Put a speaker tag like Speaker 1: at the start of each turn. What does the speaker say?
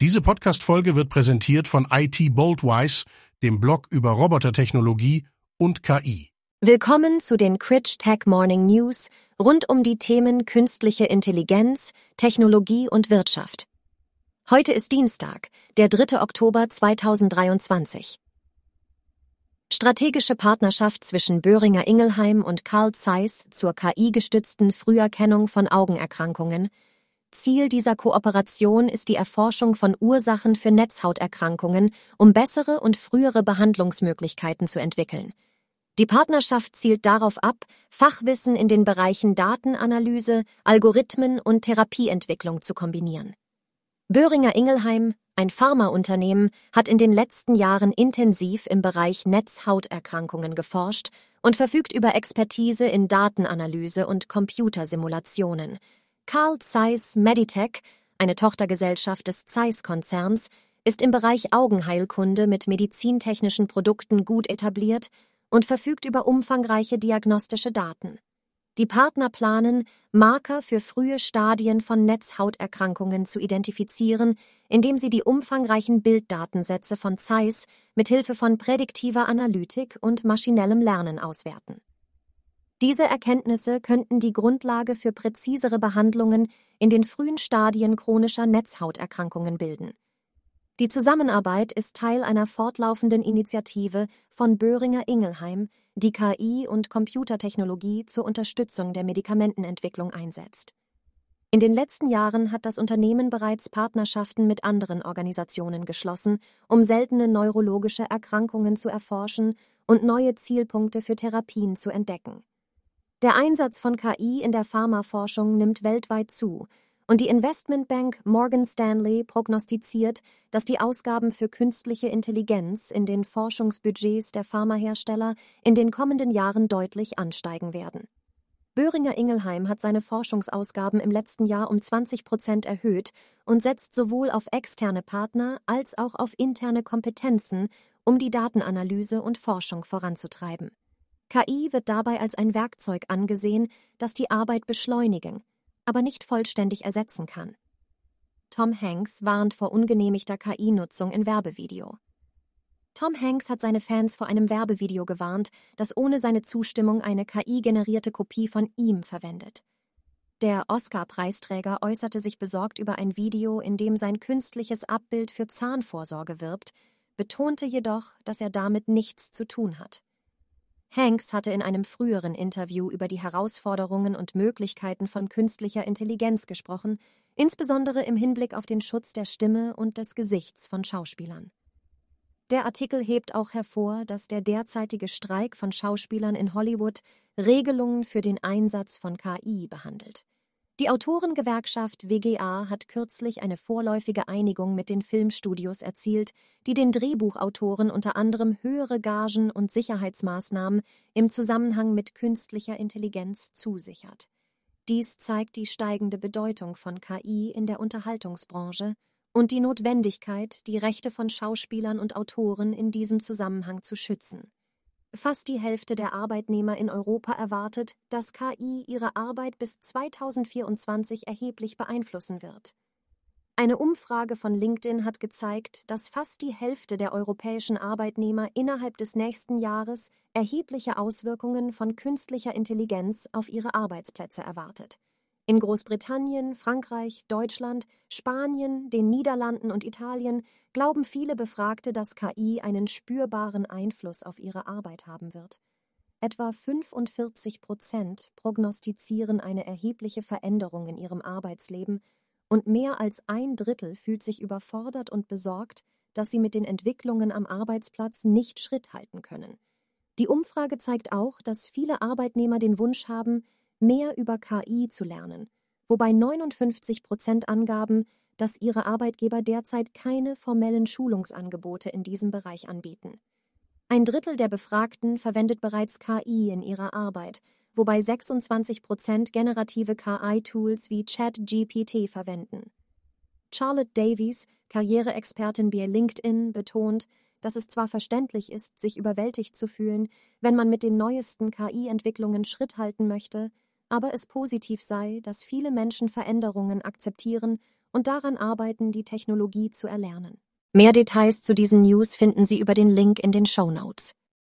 Speaker 1: Diese Podcast-Folge wird präsentiert von IT Boldwise, dem Blog über Robotertechnologie und KI.
Speaker 2: Willkommen zu den Critch Tech Morning News rund um die Themen künstliche Intelligenz, Technologie und Wirtschaft. Heute ist Dienstag, der 3. Oktober 2023. Strategische Partnerschaft zwischen Böhringer Ingelheim und Carl Zeiss zur KI-gestützten Früherkennung von Augenerkrankungen – Ziel dieser Kooperation ist die Erforschung von Ursachen für Netzhauterkrankungen, um bessere und frühere Behandlungsmöglichkeiten zu entwickeln. Die Partnerschaft zielt darauf ab, Fachwissen in den Bereichen Datenanalyse, Algorithmen und Therapieentwicklung zu kombinieren. Böhringer Ingelheim, ein Pharmaunternehmen, hat in den letzten Jahren intensiv im Bereich Netzhauterkrankungen geforscht und verfügt über Expertise in Datenanalyse und Computersimulationen. Carl Zeiss Meditech, eine Tochtergesellschaft des Zeiss-Konzerns, ist im Bereich Augenheilkunde mit medizintechnischen Produkten gut etabliert und verfügt über umfangreiche diagnostische Daten. Die Partner planen, Marker für frühe Stadien von Netzhauterkrankungen zu identifizieren, indem sie die umfangreichen Bilddatensätze von Zeiss mit Hilfe von prädiktiver Analytik und maschinellem Lernen auswerten. Diese Erkenntnisse könnten die Grundlage für präzisere Behandlungen in den frühen Stadien chronischer Netzhauterkrankungen bilden. Die Zusammenarbeit ist Teil einer fortlaufenden Initiative von Böhringer Ingelheim, die KI und Computertechnologie zur Unterstützung der Medikamentenentwicklung einsetzt. In den letzten Jahren hat das Unternehmen bereits Partnerschaften mit anderen Organisationen geschlossen, um seltene neurologische Erkrankungen zu erforschen und neue Zielpunkte für Therapien zu entdecken. Der Einsatz von KI in der Pharmaforschung nimmt weltweit zu, und die Investmentbank Morgan Stanley prognostiziert, dass die Ausgaben für künstliche Intelligenz in den Forschungsbudgets der Pharmahersteller in den kommenden Jahren deutlich ansteigen werden. Böhringer Ingelheim hat seine Forschungsausgaben im letzten Jahr um 20 Prozent erhöht und setzt sowohl auf externe Partner als auch auf interne Kompetenzen, um die Datenanalyse und Forschung voranzutreiben. KI wird dabei als ein Werkzeug angesehen, das die Arbeit beschleunigen, aber nicht vollständig ersetzen kann. Tom Hanks warnt vor ungenehmigter KI-Nutzung in Werbevideo. Tom Hanks hat seine Fans vor einem Werbevideo gewarnt, das ohne seine Zustimmung eine KI-generierte Kopie von ihm verwendet. Der Oscar-Preisträger äußerte sich besorgt über ein Video, in dem sein künstliches Abbild für Zahnvorsorge wirbt, betonte jedoch, dass er damit nichts zu tun hat. Hanks hatte in einem früheren Interview über die Herausforderungen und Möglichkeiten von künstlicher Intelligenz gesprochen, insbesondere im Hinblick auf den Schutz der Stimme und des Gesichts von Schauspielern. Der Artikel hebt auch hervor, dass der derzeitige Streik von Schauspielern in Hollywood Regelungen für den Einsatz von KI behandelt. Die Autorengewerkschaft WGA hat kürzlich eine vorläufige Einigung mit den Filmstudios erzielt, die den Drehbuchautoren unter anderem höhere Gagen und Sicherheitsmaßnahmen im Zusammenhang mit künstlicher Intelligenz zusichert. Dies zeigt die steigende Bedeutung von KI in der Unterhaltungsbranche und die Notwendigkeit, die Rechte von Schauspielern und Autoren in diesem Zusammenhang zu schützen. Fast die Hälfte der Arbeitnehmer in Europa erwartet, dass KI ihre Arbeit bis 2024 erheblich beeinflussen wird. Eine Umfrage von LinkedIn hat gezeigt, dass fast die Hälfte der europäischen Arbeitnehmer innerhalb des nächsten Jahres erhebliche Auswirkungen von künstlicher Intelligenz auf ihre Arbeitsplätze erwartet. In Großbritannien, Frankreich, Deutschland, Spanien, den Niederlanden und Italien glauben viele Befragte, dass KI einen spürbaren Einfluss auf ihre Arbeit haben wird. Etwa 45 Prozent prognostizieren eine erhebliche Veränderung in ihrem Arbeitsleben und mehr als ein Drittel fühlt sich überfordert und besorgt, dass sie mit den Entwicklungen am Arbeitsplatz nicht Schritt halten können. Die Umfrage zeigt auch, dass viele Arbeitnehmer den Wunsch haben, mehr über KI zu lernen, wobei 59 Prozent angaben, dass ihre Arbeitgeber derzeit keine formellen Schulungsangebote in diesem Bereich anbieten. Ein Drittel der Befragten verwendet bereits KI in ihrer Arbeit, wobei 26 Prozent generative KI-Tools wie ChatGPT verwenden. Charlotte Davies, Karriereexpertin bei LinkedIn, betont, dass es zwar verständlich ist, sich überwältigt zu fühlen, wenn man mit den neuesten KI-Entwicklungen Schritt halten möchte, aber es positiv sei, dass viele Menschen Veränderungen akzeptieren und daran arbeiten, die Technologie zu erlernen. Mehr Details zu diesen News finden Sie über den Link in den Show Notes.